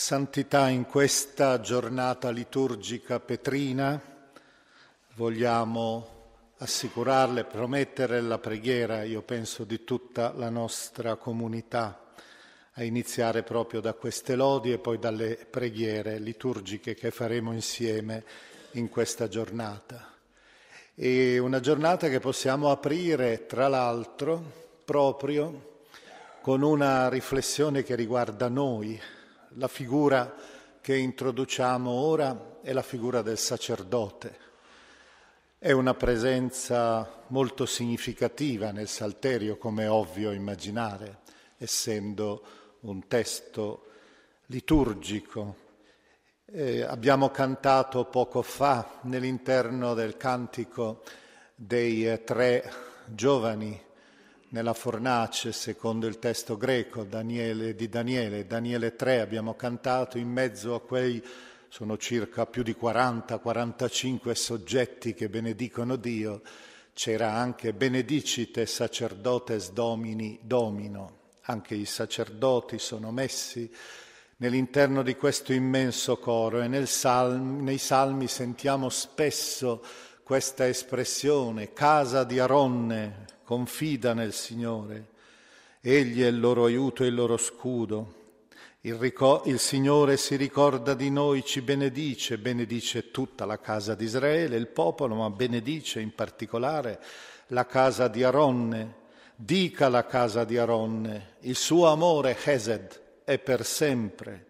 Santità, in questa giornata liturgica petrina vogliamo assicurarle, promettere la preghiera, io penso, di tutta la nostra comunità, a iniziare proprio da queste lodi e poi dalle preghiere liturgiche che faremo insieme in questa giornata. E una giornata che possiamo aprire, tra l'altro, proprio con una riflessione che riguarda noi. La figura che introduciamo ora è la figura del sacerdote. È una presenza molto significativa nel Salterio, come è ovvio immaginare, essendo un testo liturgico. Eh, abbiamo cantato poco fa nell'interno del cantico dei tre giovani nella fornace, secondo il testo greco Daniele, di Daniele, Daniele 3, abbiamo cantato in mezzo a quei, sono circa più di 40-45 soggetti che benedicono Dio, c'era anche benedicite sacerdotes domini domino, anche i sacerdoti sono messi nell'interno di questo immenso coro e salmi, nei salmi sentiamo spesso questa espressione, casa di Aronne, confida nel Signore, egli è il loro aiuto e il loro scudo. Il, ricor- il, Signore si ricorda di noi, ci benedice, benedice tutta la casa di Israele, il popolo, ma benedice in particolare la casa di Aronne. Dica la casa di Aronne, il suo amore, Hesed, è per sempre.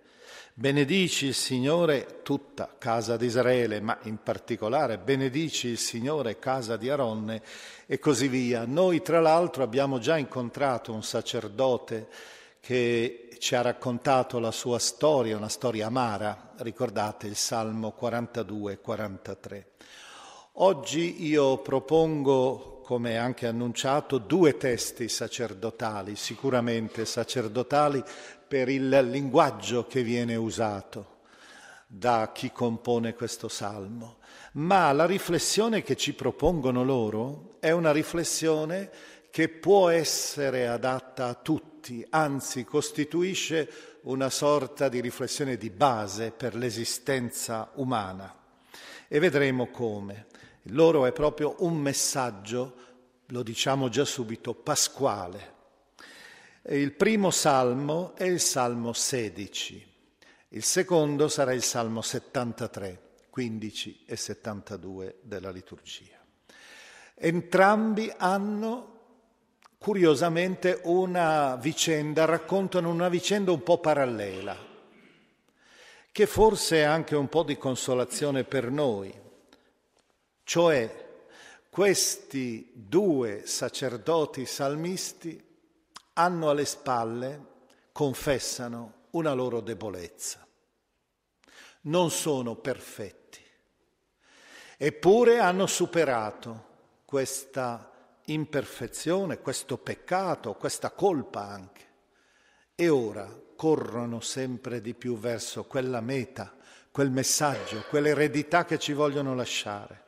Benedici il Signore tutta casa di Israele, ma in particolare benedici il Signore casa di Aronne e così via. Noi tra l'altro abbiamo già incontrato un sacerdote che ci ha raccontato la sua storia, una storia amara, ricordate il Salmo 42-43. Oggi io propongo come anche annunciato, due testi sacerdotali, sicuramente sacerdotali per il linguaggio che viene usato da chi compone questo salmo, ma la riflessione che ci propongono loro è una riflessione che può essere adatta a tutti, anzi costituisce una sorta di riflessione di base per l'esistenza umana. E vedremo come. Loro è proprio un messaggio, lo diciamo già subito, pasquale. Il primo salmo è il salmo 16, il secondo sarà il salmo 73, 15 e 72 della liturgia. Entrambi hanno curiosamente una vicenda, raccontano una vicenda un po' parallela, che forse è anche un po' di consolazione per noi, cioè, questi due sacerdoti salmisti hanno alle spalle, confessano una loro debolezza. Non sono perfetti, eppure hanno superato questa imperfezione, questo peccato, questa colpa anche. e ora corrono sempre di più verso quella meta, quel messaggio, quell'eredità che ci vogliono lasciare.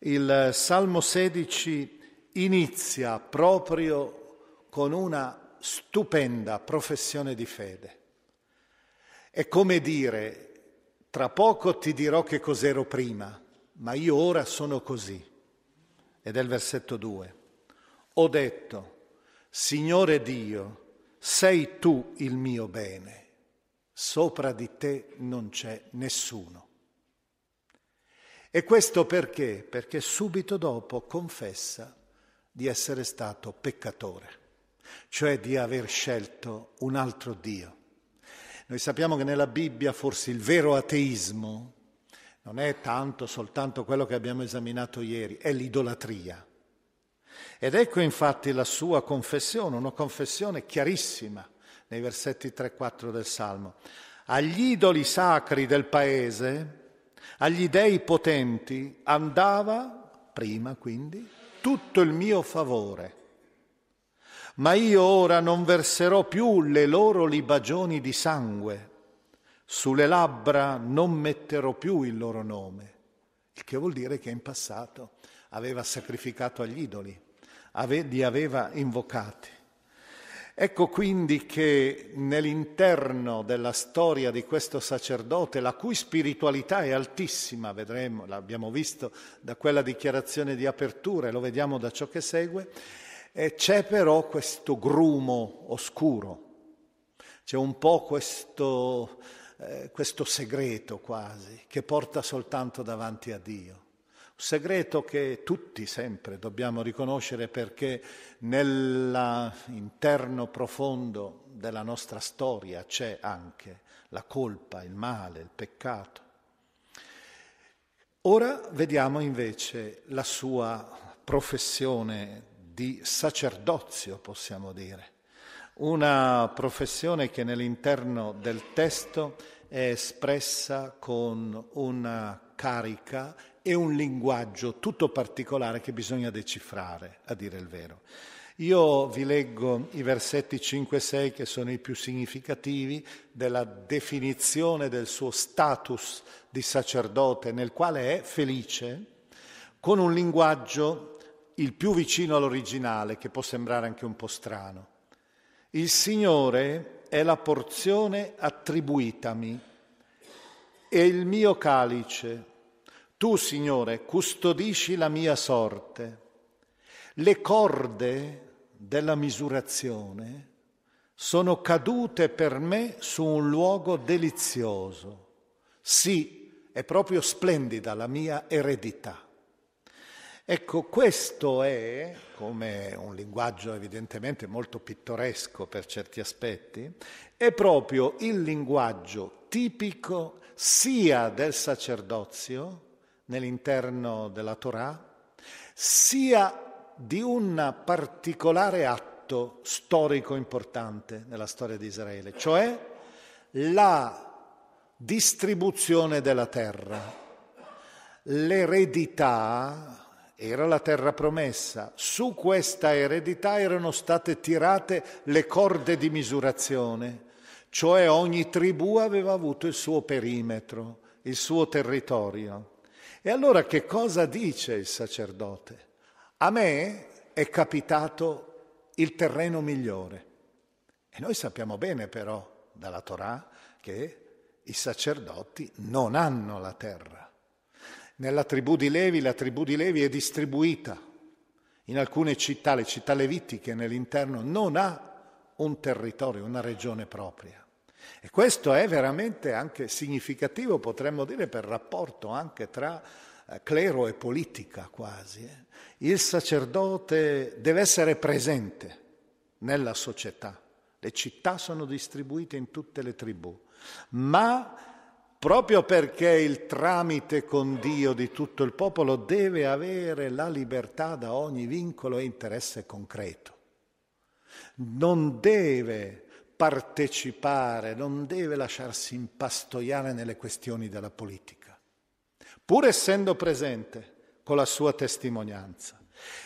Il Salmo 16 inizia proprio con una stupenda professione di fede. È come dire, tra poco ti dirò che cos'ero prima, ma io ora sono così. Ed è il versetto 2. Ho detto, Signore Dio, sei tu il mio bene, sopra di te non c'è nessuno. E questo perché? Perché subito dopo confessa di essere stato peccatore, cioè di aver scelto un altro Dio. Noi sappiamo che nella Bibbia forse il vero ateismo non è tanto soltanto quello che abbiamo esaminato ieri, è l'idolatria. Ed ecco infatti la sua confessione, una confessione chiarissima nei versetti 3-4 del Salmo. Agli idoli sacri del paese agli dei potenti andava, prima quindi, tutto il mio favore. Ma io ora non verserò più le loro libagioni di sangue, sulle labbra non metterò più il loro nome, il che vuol dire che in passato aveva sacrificato agli idoli, li aveva invocati. Ecco quindi che nell'interno della storia di questo sacerdote, la cui spiritualità è altissima, vedremo, l'abbiamo visto da quella dichiarazione di apertura e lo vediamo da ciò che segue, eh, c'è però questo grumo oscuro, c'è un po' questo, eh, questo segreto quasi che porta soltanto davanti a Dio segreto che tutti sempre dobbiamo riconoscere perché nell'interno profondo della nostra storia c'è anche la colpa, il male, il peccato. Ora vediamo invece la sua professione di sacerdozio, possiamo dire, una professione che nell'interno del testo è espressa con una carica e un linguaggio tutto particolare che bisogna decifrare, a dire il vero. Io vi leggo i versetti 5 e 6 che sono i più significativi della definizione del suo status di sacerdote nel quale è felice, con un linguaggio il più vicino all'originale, che può sembrare anche un po' strano. Il Signore è la porzione attribuitami e il mio calice tu, Signore, custodisci la mia sorte. Le corde della misurazione sono cadute per me su un luogo delizioso. Sì, è proprio splendida la mia eredità. Ecco, questo è, come un linguaggio evidentemente molto pittoresco per certi aspetti, è proprio il linguaggio tipico sia del sacerdozio, nell'interno della Torah, sia di un particolare atto storico importante nella storia di Israele, cioè la distribuzione della terra. L'eredità era la terra promessa, su questa eredità erano state tirate le corde di misurazione, cioè ogni tribù aveva avuto il suo perimetro, il suo territorio. E allora che cosa dice il sacerdote? A me è capitato il terreno migliore. E noi sappiamo bene però dalla Torah che i sacerdoti non hanno la terra. Nella tribù di Levi la tribù di Levi è distribuita in alcune città, le città levitiche nell'interno non ha un territorio, una regione propria. E questo è veramente anche significativo, potremmo dire, per rapporto anche tra eh, clero e politica quasi. Eh. Il sacerdote deve essere presente nella società. Le città sono distribuite in tutte le tribù, ma proprio perché il tramite con Dio di tutto il popolo deve avere la libertà da ogni vincolo e interesse concreto. Non deve partecipare, non deve lasciarsi impastoiare nelle questioni della politica, pur essendo presente con la sua testimonianza.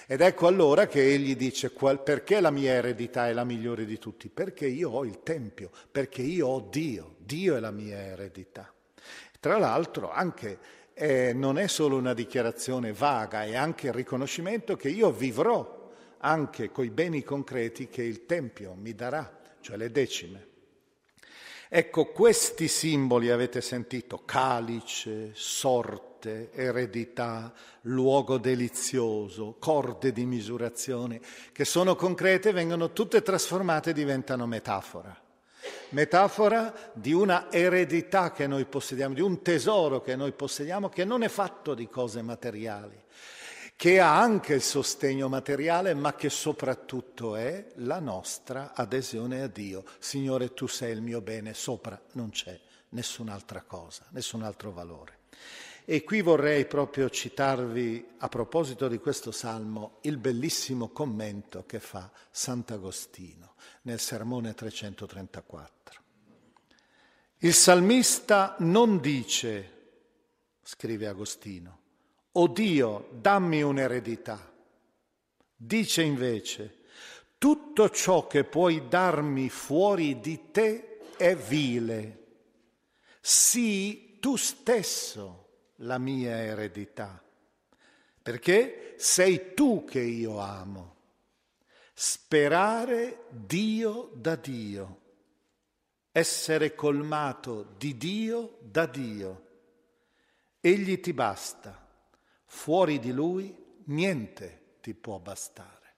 Ed ecco allora che egli dice perché la mia eredità è la migliore di tutti? Perché io ho il Tempio, perché io ho Dio, Dio è la mia eredità. Tra l'altro anche eh, non è solo una dichiarazione vaga, è anche il riconoscimento che io vivrò anche coi beni concreti che il Tempio mi darà, cioè le decime. Ecco, questi simboli avete sentito, calice, sorte, eredità, luogo delizioso, corde di misurazione, che sono concrete, vengono tutte trasformate e diventano metafora. Metafora di una eredità che noi possediamo, di un tesoro che noi possediamo, che non è fatto di cose materiali, che ha anche il sostegno materiale, ma che soprattutto è la nostra adesione a Dio. Signore, tu sei il mio bene, sopra non c'è nessun'altra cosa, nessun altro valore. E qui vorrei proprio citarvi, a proposito di questo salmo, il bellissimo commento che fa Sant'Agostino nel Sermone 334. Il salmista non dice, scrive Agostino, o Dio, dammi un'eredità. Dice invece, tutto ciò che puoi darmi fuori di te è vile. Sii tu stesso la mia eredità, perché sei tu che io amo. Sperare Dio da Dio, essere colmato di Dio da Dio. Egli ti basta Fuori di lui niente ti può bastare.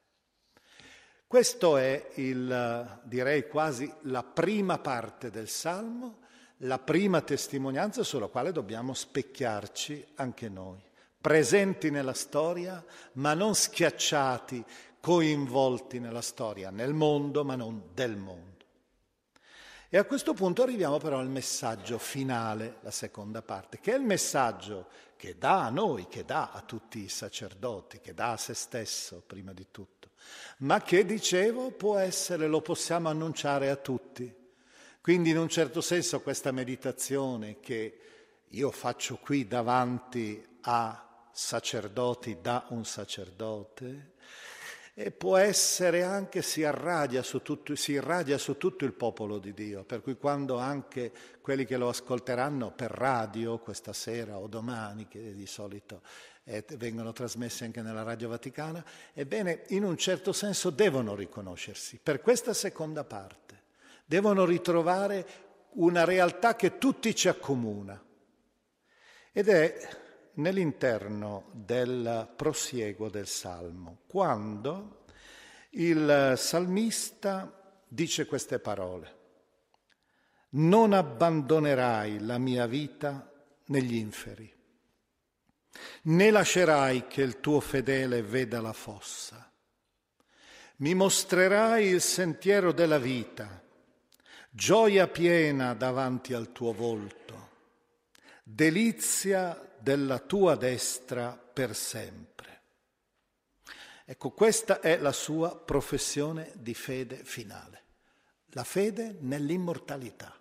Questo è il, direi quasi la prima parte del Salmo, la prima testimonianza sulla quale dobbiamo specchiarci anche noi, presenti nella storia, ma non schiacciati, coinvolti nella storia, nel mondo, ma non del mondo. E a questo punto arriviamo però al messaggio finale, la seconda parte, che è il messaggio che dà a noi, che dà a tutti i sacerdoti, che dà a se stesso prima di tutto, ma che, dicevo, può essere, lo possiamo annunciare a tutti. Quindi in un certo senso questa meditazione che io faccio qui davanti a sacerdoti da un sacerdote, e può essere anche si irradia, tutto, su tutto il popolo di Dio, per cui quando anche quelli che lo ascolteranno per radio questa sera o domani, che di solito eh, vengono trasmessi anche nella Radio Vaticana, ebbene in un certo senso devono riconoscersi. Per questa seconda parte, devono ritrovare una realtà che tutti ci accomuna. Ed è nell'interno del prosieguo del Salmo, quando il salmista dice queste parole. Non abbandonerai la mia vita negli inferi, né lascerai che il tuo fedele veda la fossa. Mi mostrerai il sentiero della vita, gioia piena davanti al tuo volto, delizia della tua destra per sempre. Ecco, questa è la sua professione di fede finale, la fede nell'immortalità,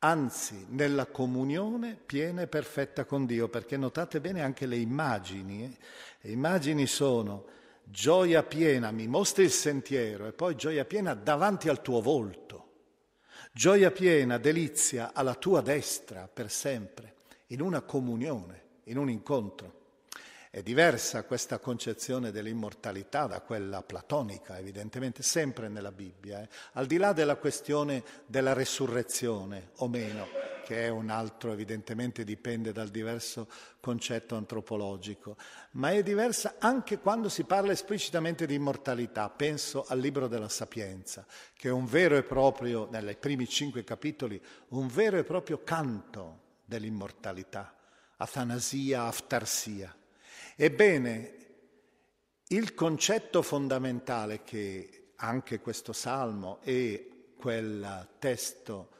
anzi nella comunione piena e perfetta con Dio, perché notate bene anche le immagini, eh? le immagini sono gioia piena, mi mostri il sentiero e poi gioia piena davanti al tuo volto, gioia piena, delizia alla tua destra per sempre in una comunione, in un incontro. È diversa questa concezione dell'immortalità da quella platonica, evidentemente, sempre nella Bibbia, eh? al di là della questione della resurrezione o meno, che è un altro, evidentemente dipende dal diverso concetto antropologico, ma è diversa anche quando si parla esplicitamente di immortalità. Penso al libro della Sapienza, che è un vero e proprio, nei primi cinque capitoli, un vero e proprio canto dell'immortalità, atanasia, aftarsia. Ebbene, il concetto fondamentale che anche questo salmo e quel testo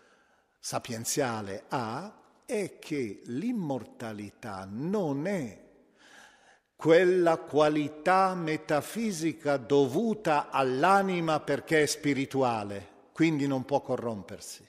sapienziale ha è che l'immortalità non è quella qualità metafisica dovuta all'anima perché è spirituale, quindi non può corrompersi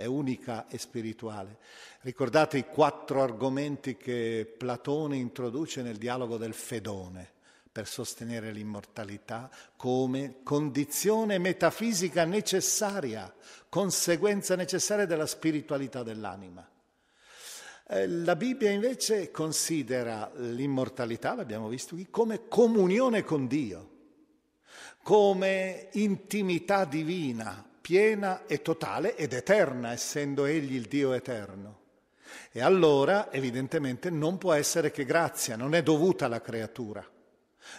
è unica e spirituale. Ricordate i quattro argomenti che Platone introduce nel dialogo del Fedone. per sostenere l'immortalità come condizione metafisica necessaria, conseguenza necessaria della spiritualità dell'anima. Eh, la Bibbia invece considera l'immortalità, l'abbiamo visto qui, come comunione con Dio, come intimità divina, piena e totale ed eterna, essendo Egli il Dio eterno. E allora evidentemente non può essere che grazia, non è dovuta alla creatura,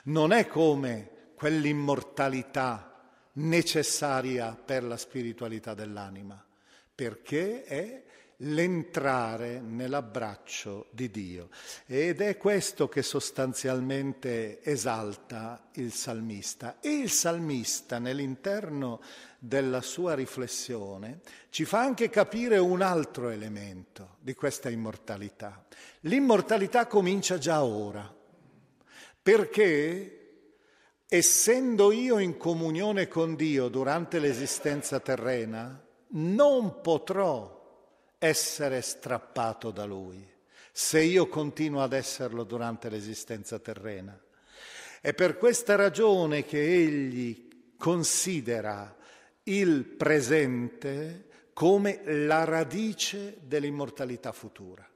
non è come quell'immortalità necessaria per la spiritualità dell'anima, perché è l'entrare nell'abbraccio di Dio. Ed è questo che sostanzialmente esalta il salmista. E il salmista nell'interno della sua riflessione ci fa anche capire un altro elemento di questa immortalità. L'immortalità comincia già ora, perché essendo io in comunione con Dio durante l'esistenza terrena, non potrò essere strappato da lui, se io continuo ad esserlo durante l'esistenza terrena. È per questa ragione che egli considera il presente come la radice dell'immortalità futura.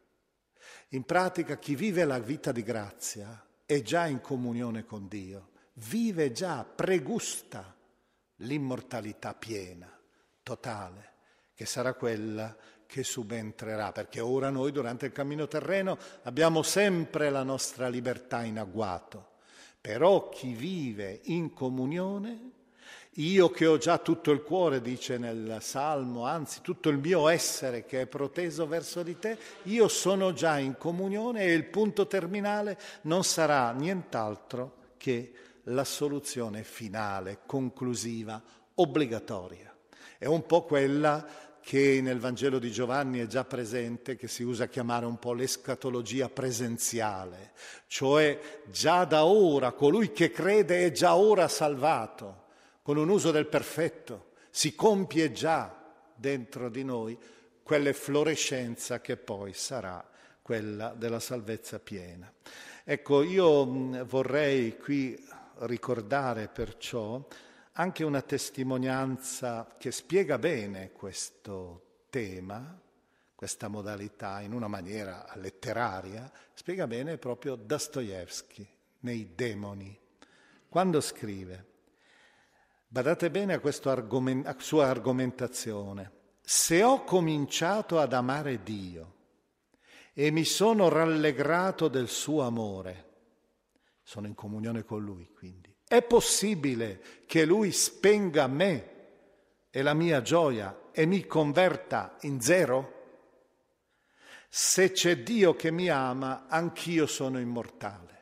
In pratica chi vive la vita di grazia è già in comunione con Dio, vive già, pregusta l'immortalità piena, totale, che sarà quella che subentrerà, perché ora noi durante il cammino terreno abbiamo sempre la nostra libertà in agguato, però chi vive in comunione, io che ho già tutto il cuore, dice nel Salmo, anzi tutto il mio essere che è proteso verso di te, io sono già in comunione e il punto terminale non sarà nient'altro che la soluzione finale, conclusiva, obbligatoria. È un po' quella che nel Vangelo di Giovanni è già presente, che si usa chiamare un po' l'escatologia presenziale, cioè già da ora colui che crede è già ora salvato, con un uso del perfetto, si compie già dentro di noi quell'efflorescenza che poi sarà quella della salvezza piena. Ecco, io vorrei qui ricordare perciò anche una testimonianza che spiega bene questo tema, questa modalità in una maniera letteraria, spiega bene proprio Dostoevsky nei Demoni, quando scrive, badate bene a questa argoment- sua argomentazione, se ho cominciato ad amare Dio e mi sono rallegrato del suo amore, sono in comunione con Lui quindi, è possibile che lui spenga me e la mia gioia e mi converta in zero? Se c'è Dio che mi ama, anch'io sono immortale.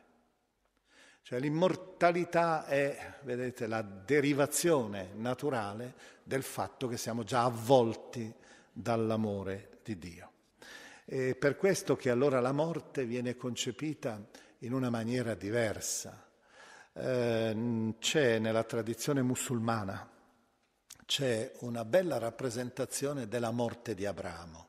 Cioè l'immortalità è, vedete, la derivazione naturale del fatto che siamo già avvolti dall'amore di Dio. È per questo che allora la morte viene concepita in una maniera diversa eh, c'è nella tradizione musulmana, c'è una bella rappresentazione della morte di Abramo.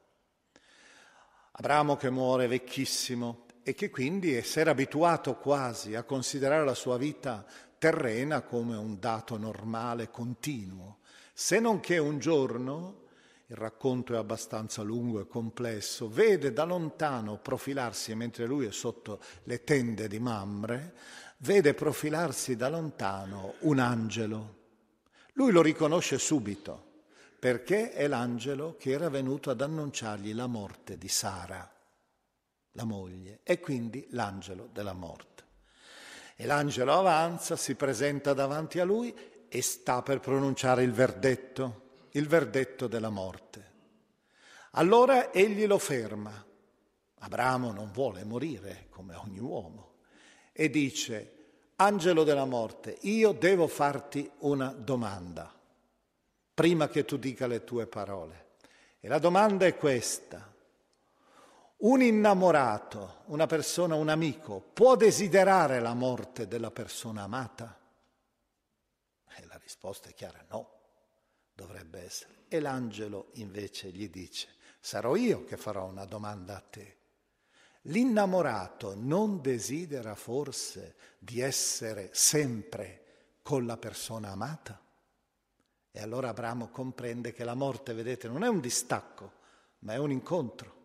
Abramo che muore vecchissimo e che quindi si era abituato quasi a considerare la sua vita terrena come un dato normale, continuo, se non che un giorno, il racconto è abbastanza lungo e complesso, vede da lontano profilarsi, mentre lui è sotto le tende di Mamre, vede profilarsi da lontano un angelo. Lui lo riconosce subito perché è l'angelo che era venuto ad annunciargli la morte di Sara, la moglie, e quindi l'angelo della morte. E l'angelo avanza, si presenta davanti a lui e sta per pronunciare il verdetto, il verdetto della morte. Allora egli lo ferma. Abramo non vuole morire come ogni uomo e dice, angelo della morte, io devo farti una domanda prima che tu dica le tue parole. E la domanda è questa. Un innamorato, una persona, un amico, può desiderare la morte della persona amata? E la risposta è chiara, no, dovrebbe essere. E l'angelo invece gli dice, sarò io che farò una domanda a te. L'innamorato non desidera forse di essere sempre con la persona amata? E allora Abramo comprende che la morte, vedete, non è un distacco, ma è un incontro.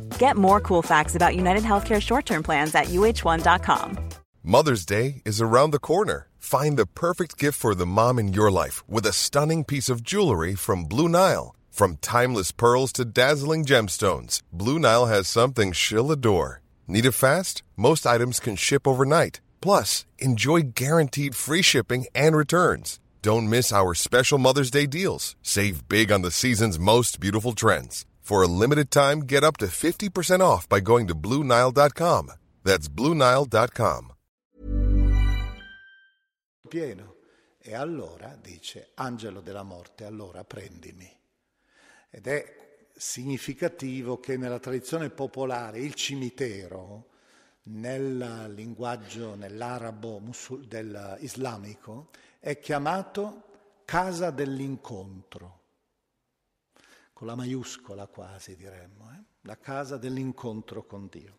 Get more cool facts about United Healthcare short term plans at uh1.com. Mother's Day is around the corner. Find the perfect gift for the mom in your life with a stunning piece of jewelry from Blue Nile. From timeless pearls to dazzling gemstones, Blue Nile has something she'll adore. Need it fast? Most items can ship overnight. Plus, enjoy guaranteed free shipping and returns. Don't miss our special Mother's Day deals. Save big on the season's most beautiful trends. For a limited time, get up to 50% off by going to BlueNile.com. That's BlueNile.com. Pieno. E allora, dice, angelo della morte, allora prendimi. Ed è significativo che nella tradizione popolare il cimitero, nel linguaggio, nell'arabo musul, del islamico, è chiamato casa dell'incontro, con la maiuscola quasi diremmo, eh? la casa dell'incontro con Dio.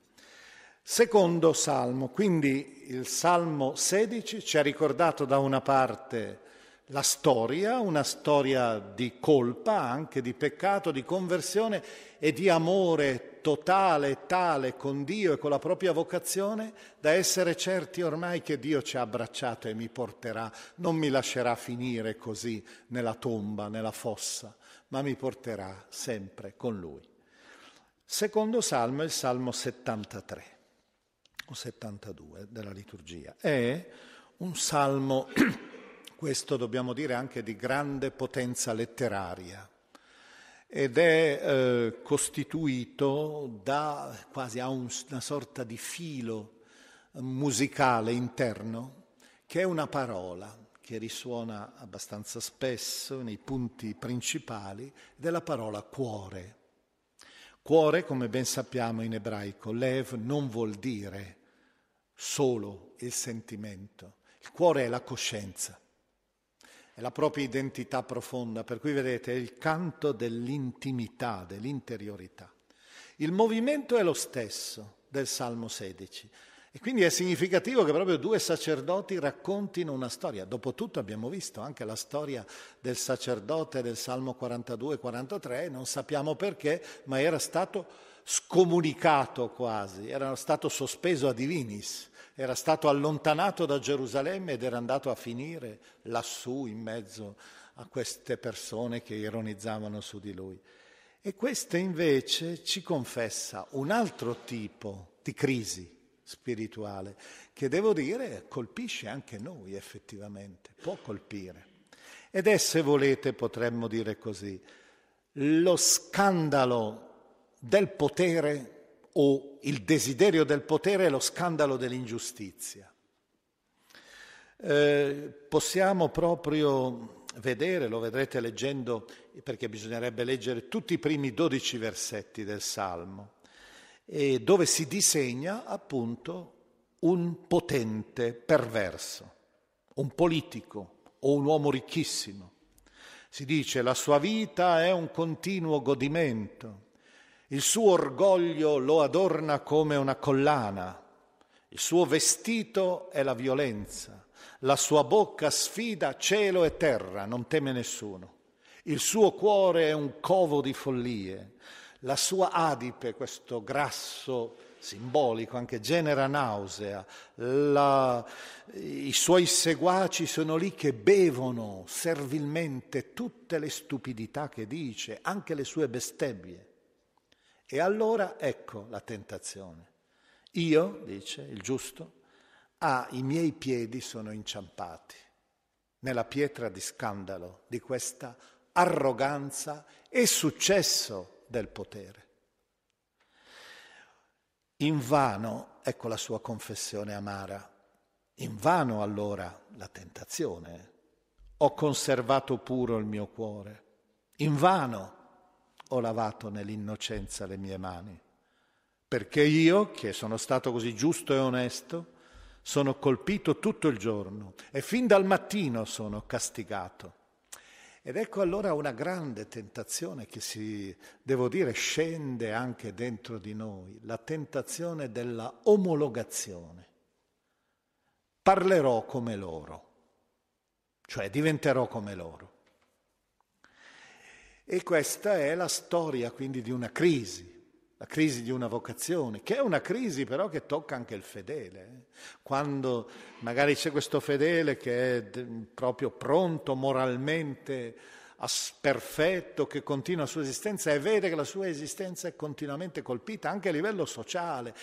Secondo salmo, quindi il salmo 16 ci ha ricordato da una parte la storia, una storia di colpa, anche di peccato, di conversione e di amore totale tale con Dio e con la propria vocazione, da essere certi ormai che Dio ci ha abbracciato e mi porterà, non mi lascerà finire così nella tomba, nella fossa, ma mi porterà sempre con Lui. Secondo salmo è il salmo 73 o 72 della liturgia. È un salmo questo dobbiamo dire anche di grande potenza letteraria ed è eh, costituito da quasi a un, una sorta di filo musicale interno che è una parola che risuona abbastanza spesso nei punti principali della parola cuore. Cuore, come ben sappiamo in ebraico, lev non vuol dire solo il sentimento, il cuore è la coscienza è la propria identità profonda, per cui vedete è il canto dell'intimità, dell'interiorità. Il movimento è lo stesso del Salmo 16 e quindi è significativo che proprio due sacerdoti raccontino una storia. Dopotutto abbiamo visto anche la storia del sacerdote del Salmo 42-43, non sappiamo perché, ma era stato scomunicato quasi, era stato sospeso a divinis era stato allontanato da Gerusalemme ed era andato a finire lassù in mezzo a queste persone che ironizzavano su di lui. E questo invece ci confessa un altro tipo di crisi spirituale che devo dire colpisce anche noi effettivamente, può colpire. Ed è, se volete, potremmo dire così, lo scandalo del potere o il desiderio del potere e lo scandalo dell'ingiustizia. Eh, possiamo proprio vedere, lo vedrete leggendo, perché bisognerebbe leggere tutti i primi dodici versetti del Salmo, dove si disegna appunto un potente perverso, un politico o un uomo ricchissimo. Si dice la sua vita è un continuo godimento, il suo orgoglio lo adorna come una collana, il suo vestito è la violenza, la sua bocca sfida cielo e terra, non teme nessuno. Il suo cuore è un covo di follie, la sua adipe, questo grasso simbolico, anche genera nausea, la, i suoi seguaci sono lì che bevono servilmente tutte le stupidità che dice, anche le sue bestemmie. E allora ecco la tentazione. Io, dice il giusto, ah, i miei piedi sono inciampati nella pietra di scandalo di questa arroganza e successo del potere. In vano, ecco la sua confessione amara, in vano allora la tentazione. Ho conservato puro il mio cuore, in vano ho lavato nell'innocenza le mie mani, perché io, che sono stato così giusto e onesto, sono colpito tutto il giorno e fin dal mattino sono castigato. Ed ecco allora una grande tentazione che si, devo dire, scende anche dentro di noi, la tentazione della omologazione. Parlerò come loro, cioè diventerò come loro. E questa è la storia quindi di una crisi, la crisi di una vocazione, che è una crisi però che tocca anche il fedele. Eh. Quando magari c'è questo fedele che è proprio pronto moralmente, perfetto, che continua la sua esistenza e vede che la sua esistenza è continuamente colpita anche a livello sociale.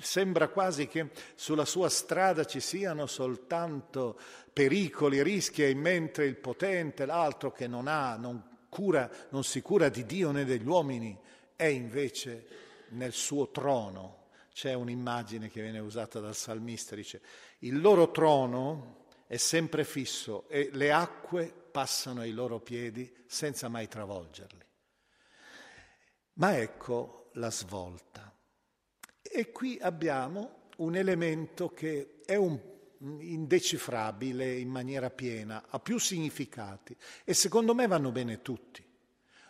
Sembra quasi che sulla sua strada ci siano soltanto pericoli, rischi, e mentre il potente, l'altro che non ha, non cura, non si cura di Dio né degli uomini, è invece nel suo trono. C'è un'immagine che viene usata dal salmista, dice, il loro trono è sempre fisso e le acque passano ai loro piedi senza mai travolgerli. Ma ecco la svolta. E qui abbiamo un elemento che è un indecifrabile in maniera piena, ha più significati e secondo me vanno bene tutti.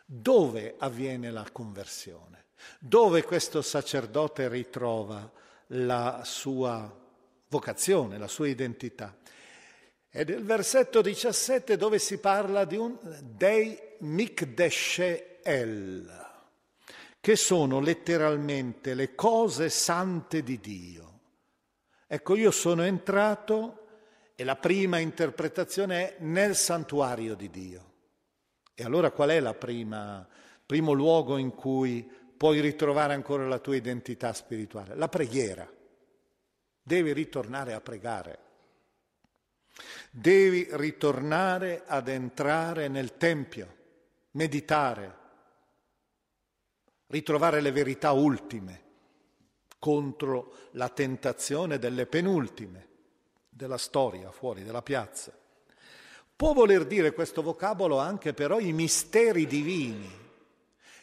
Dove avviene la conversione? Dove questo sacerdote ritrova la sua vocazione, la sua identità? È nel versetto 17 dove si parla di un Dei Mikdeshe che sono letteralmente le cose sante di Dio. Ecco, io sono entrato e la prima interpretazione è nel santuario di Dio. E allora qual è il primo luogo in cui puoi ritrovare ancora la tua identità spirituale? La preghiera. Devi ritornare a pregare. Devi ritornare ad entrare nel Tempio, meditare, ritrovare le verità ultime contro la tentazione delle penultime della storia fuori dalla piazza. Può voler dire questo vocabolo anche però i misteri divini,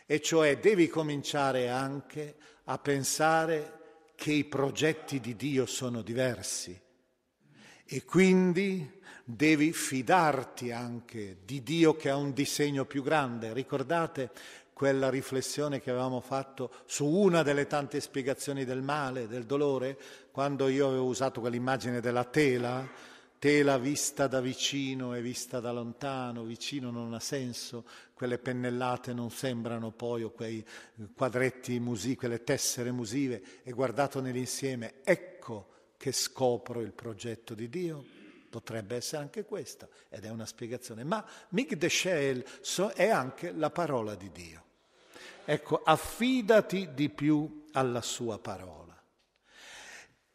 e cioè devi cominciare anche a pensare che i progetti di Dio sono diversi e quindi devi fidarti anche di Dio che ha un disegno più grande. Ricordate quella riflessione che avevamo fatto su una delle tante spiegazioni del male, del dolore, quando io avevo usato quell'immagine della tela, tela vista da vicino e vista da lontano, vicino non ha senso, quelle pennellate non sembrano poi o quei quadretti musivi, quelle tessere musive, e guardato nell'insieme, ecco che scopro il progetto di Dio. Potrebbe essere anche questa, ed è una spiegazione. Ma Migdeshel è anche la parola di Dio. Ecco, affidati di più alla sua parola.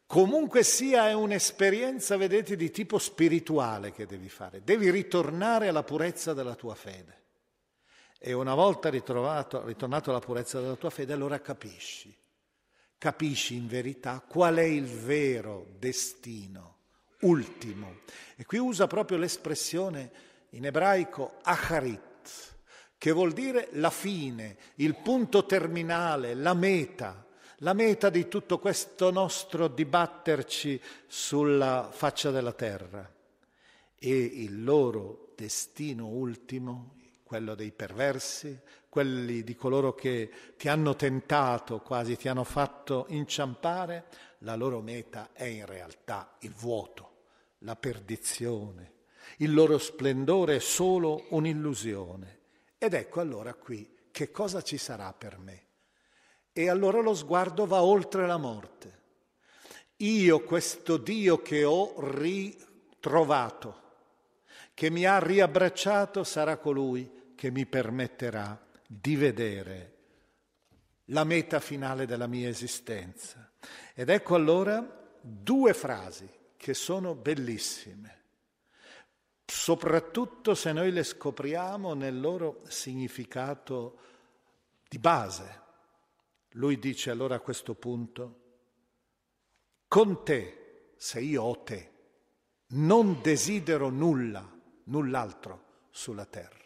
Comunque sia è un'esperienza, vedete, di tipo spirituale che devi fare. Devi ritornare alla purezza della tua fede. E una volta ritornato alla purezza della tua fede, allora capisci. Capisci in verità qual è il vero destino ultimo. E qui usa proprio l'espressione in ebraico acharit, che vuol dire la fine, il punto terminale, la meta, la meta di tutto questo nostro dibatterci sulla faccia della terra. E il loro destino ultimo, quello dei perversi, quelli di coloro che ti hanno tentato, quasi ti hanno fatto inciampare, la loro meta è in realtà il vuoto, la perdizione. Il loro splendore è solo un'illusione ed ecco allora qui che cosa ci sarà per me. E allora lo sguardo va oltre la morte. Io, questo Dio che ho ritrovato, che mi ha riabbracciato, sarà colui che mi permetterà di vedere la meta finale della mia esistenza. Ed ecco allora due frasi che sono bellissime soprattutto se noi le scopriamo nel loro significato di base. Lui dice allora a questo punto, con te, se io ho te, non desidero nulla, null'altro sulla terra.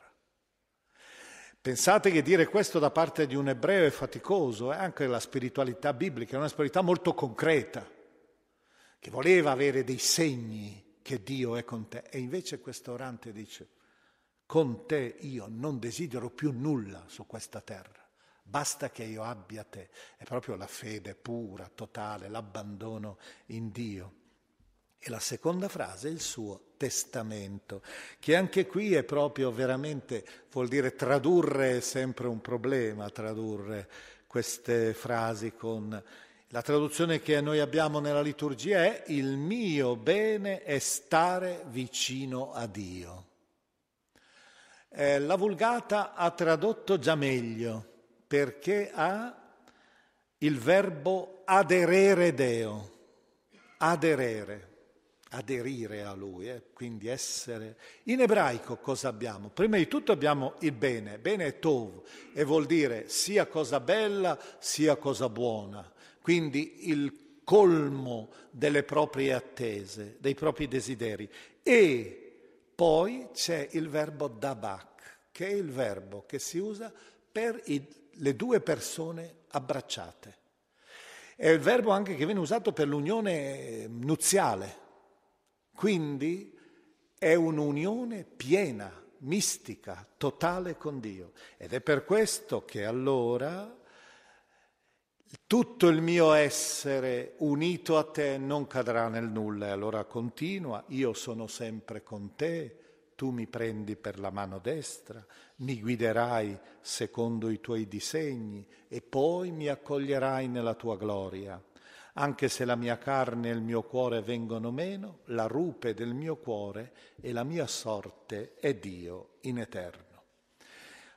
Pensate che dire questo da parte di un ebreo è faticoso, è anche la spiritualità biblica, è una spiritualità molto concreta, che voleva avere dei segni che Dio è con te. E invece questo orante dice, con te io non desidero più nulla su questa terra, basta che io abbia te. È proprio la fede pura, totale, l'abbandono in Dio. E la seconda frase è il suo testamento, che anche qui è proprio veramente, vuol dire tradurre sempre un problema, tradurre queste frasi con... La traduzione che noi abbiamo nella liturgia è il mio bene è stare vicino a Dio. Eh, la Vulgata ha tradotto già meglio perché ha il verbo aderere Deo, aderere aderire a lui, eh? quindi essere... In ebraico cosa abbiamo? Prima di tutto abbiamo il bene, bene è tov e vuol dire sia cosa bella sia cosa buona, quindi il colmo delle proprie attese, dei propri desideri. E poi c'è il verbo dabak, che è il verbo che si usa per i, le due persone abbracciate. È il verbo anche che viene usato per l'unione nuziale, quindi è un'unione piena, mistica, totale con Dio. Ed è per questo che allora tutto il mio essere unito a te non cadrà nel nulla. E allora continua, io sono sempre con te, tu mi prendi per la mano destra, mi guiderai secondo i tuoi disegni e poi mi accoglierai nella tua gloria. Anche se la mia carne e il mio cuore vengono meno, la rupe del mio cuore e la mia sorte è Dio in eterno.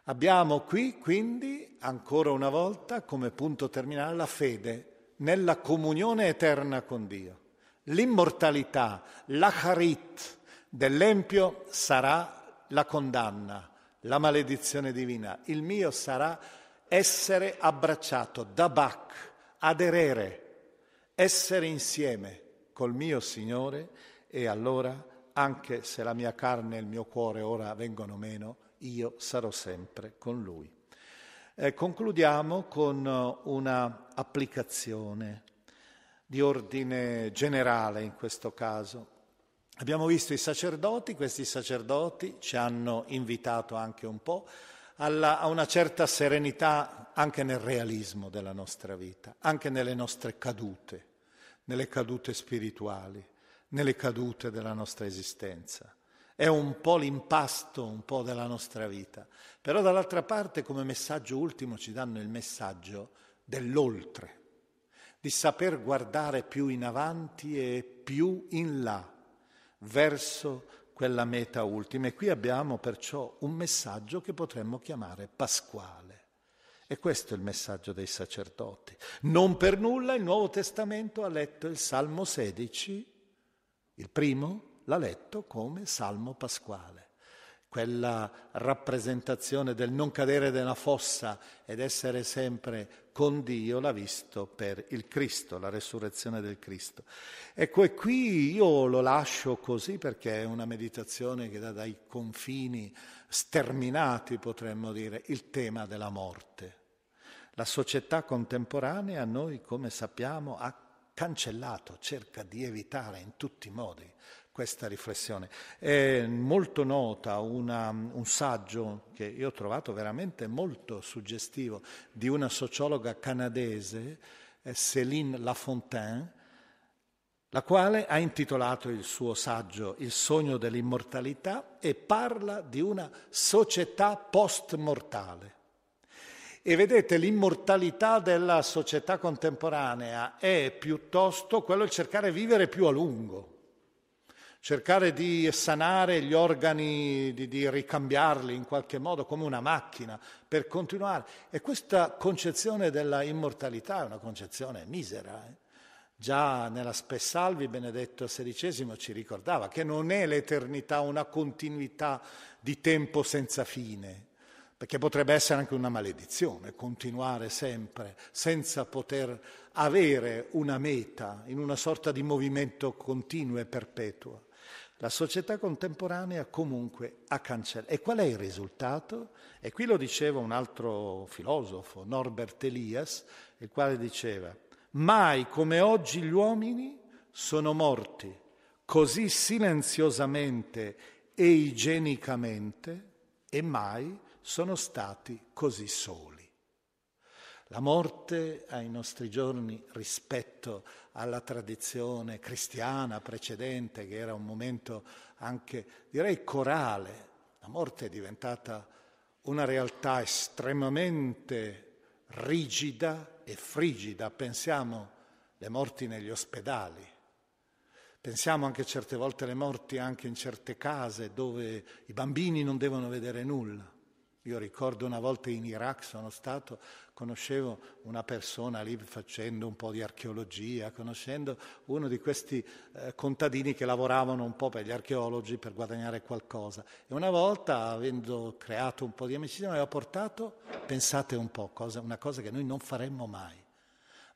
Abbiamo qui quindi ancora una volta come punto terminale la fede nella comunione eterna con Dio. L'immortalità, l'acharit dell'empio sarà la condanna, la maledizione divina. Il mio sarà essere abbracciato, dabak, aderere essere insieme col mio Signore e allora, anche se la mia carne e il mio cuore ora vengono meno, io sarò sempre con Lui. Eh, concludiamo con eh, una applicazione di ordine generale in questo caso. Abbiamo visto i sacerdoti, questi sacerdoti ci hanno invitato anche un po' alla, a una certa serenità anche nel realismo della nostra vita, anche nelle nostre cadute nelle cadute spirituali, nelle cadute della nostra esistenza. È un po' l'impasto, un po' della nostra vita. Però dall'altra parte come messaggio ultimo ci danno il messaggio dell'oltre, di saper guardare più in avanti e più in là, verso quella meta ultima. E qui abbiamo perciò un messaggio che potremmo chiamare pasquale. E questo è il messaggio dei sacerdoti. Non per nulla il Nuovo Testamento ha letto il Salmo 16, il primo l'ha letto come Salmo pasquale, quella rappresentazione del non cadere nella fossa ed essere sempre con Dio l'ha visto per il Cristo, la resurrezione del Cristo. Ecco, e qui io lo lascio così perché è una meditazione che dà dai confini sterminati, potremmo dire, il tema della morte. La società contemporanea noi, come sappiamo, ha cancellato, cerca di evitare in tutti i modi questa riflessione. È molto nota una, un saggio che io ho trovato veramente molto suggestivo di una sociologa canadese, eh, Céline Lafontaine, la quale ha intitolato il suo saggio Il sogno dell'immortalità e parla di una società post-mortale. E vedete, l'immortalità della società contemporanea è piuttosto quello di cercare di vivere più a lungo, cercare di sanare gli organi, di, di, ricambiarli in qualche modo come una macchina per continuare. E questa concezione della immortalità è una concezione misera. Eh? Già nella Spessalvi Benedetto XVI ci ricordava che non è l'eternità una continuità di tempo senza fine, perché potrebbe essere anche una maledizione continuare sempre senza poter avere una meta in una sorta di movimento continuo e perpetuo. La società contemporanea comunque ha cancellato. E qual è il risultato? E qui lo diceva un altro filosofo, Norbert Elias, il quale diceva, mai come oggi gli uomini sono morti così silenziosamente e igienicamente e mai sono stati così soli. La morte ai nostri giorni rispetto alla tradizione cristiana precedente, che era un momento anche, direi, corale, la morte è diventata una realtà estremamente rigida e frigida. Pensiamo alle morti negli ospedali, pensiamo anche certe volte alle morti anche in certe case dove i bambini non devono vedere nulla. Io ricordo una volta in Iraq sono stato, conoscevo una persona lì facendo un po' di archeologia, conoscendo uno di questi eh, contadini che lavoravano un po' per gli archeologi per guadagnare qualcosa. E una volta, avendo creato un po' di amicizia, mi aveva portato, pensate un po', cosa, una cosa che noi non faremmo mai,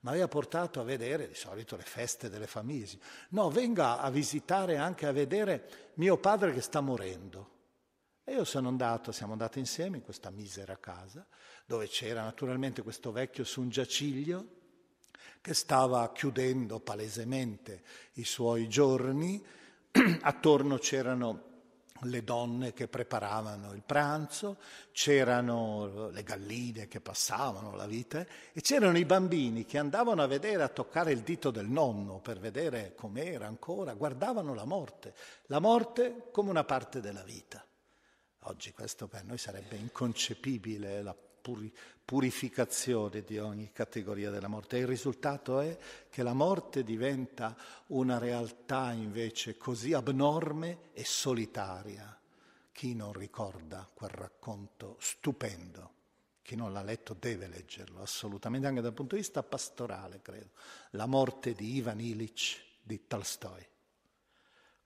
mi aveva portato a vedere di solito le feste delle famiglie. No, venga a visitare anche a vedere mio padre che sta morendo. E io sono andato, siamo andati insieme in questa misera casa, dove c'era naturalmente questo vecchio su un giaciglio che stava chiudendo palesemente i suoi giorni, attorno c'erano le donne che preparavano il pranzo, c'erano le galline che passavano la vita e c'erano i bambini che andavano a vedere, a toccare il dito del nonno per vedere com'era ancora, guardavano la morte, la morte come una parte della vita. Oggi questo per noi sarebbe inconcepibile, la puri- purificazione di ogni categoria della morte. E il risultato è che la morte diventa una realtà invece così abnorme e solitaria. Chi non ricorda quel racconto stupendo? Chi non l'ha letto deve leggerlo, assolutamente, anche dal punto di vista pastorale, credo. La morte di Ivan Illich di Tolstoi.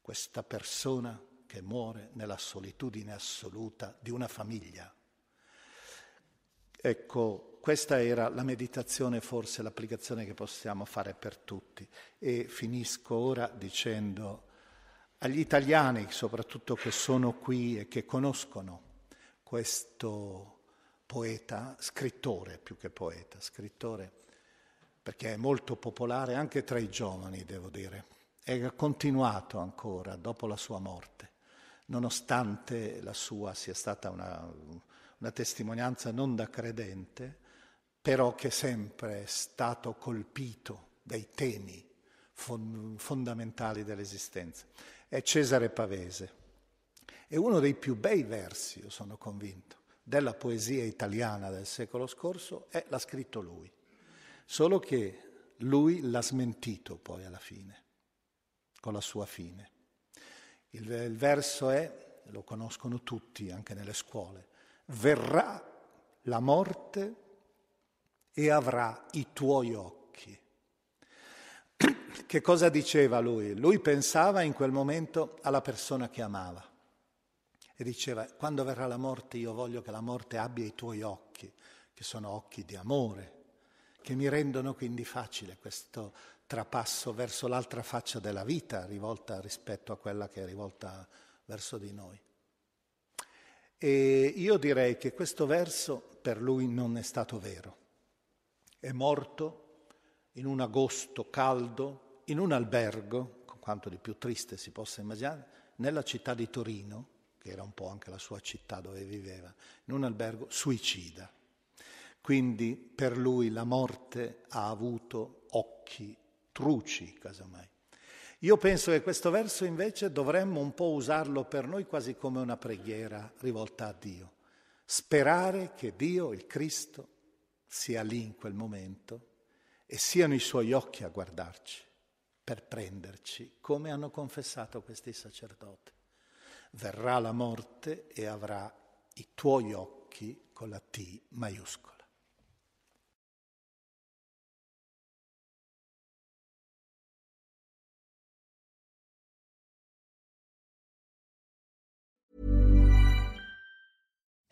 Questa persona che muore nella solitudine assoluta di una famiglia. Ecco, questa era la meditazione, forse l'applicazione che possiamo fare per tutti. E finisco ora dicendo agli italiani, soprattutto che sono qui e che conoscono questo poeta, scrittore più che poeta, scrittore, perché è molto popolare anche tra i giovani, devo dire, e ha continuato ancora dopo la sua morte nonostante la sua sia stata una, una testimonianza non da credente, però che sempre è stato colpito dai temi fondamentali dell'esistenza. È Cesare Pavese. È uno dei più bei versi, io sono convinto, della poesia italiana del secolo scorso e l'ha scritto lui. Solo che lui l'ha smentito poi alla fine, con la sua fine. Il, il verso è, lo conoscono tutti anche nelle scuole, verrà la morte e avrà i tuoi occhi. Che cosa diceva lui? Lui pensava in quel momento alla persona che amava e diceva, quando verrà la morte io voglio che la morte abbia i tuoi occhi, che sono occhi di amore, che mi rendono quindi facile questo trapasso verso l'altra faccia della vita rivolta rispetto a quella che è rivolta verso di noi. E io direi che questo verso per lui non è stato vero. È morto in un agosto caldo, in un albergo, con quanto di più triste si possa immaginare, nella città di Torino, che era un po' anche la sua città dove viveva, in un albergo suicida. Quindi per lui la morte ha avuto occhi truci, casomai. Io penso che questo verso invece dovremmo un po' usarlo per noi quasi come una preghiera rivolta a Dio. Sperare che Dio, il Cristo, sia lì in quel momento e siano i suoi occhi a guardarci per prenderci, come hanno confessato questi sacerdoti. Verrà la morte e avrà i tuoi occhi con la T maiuscola.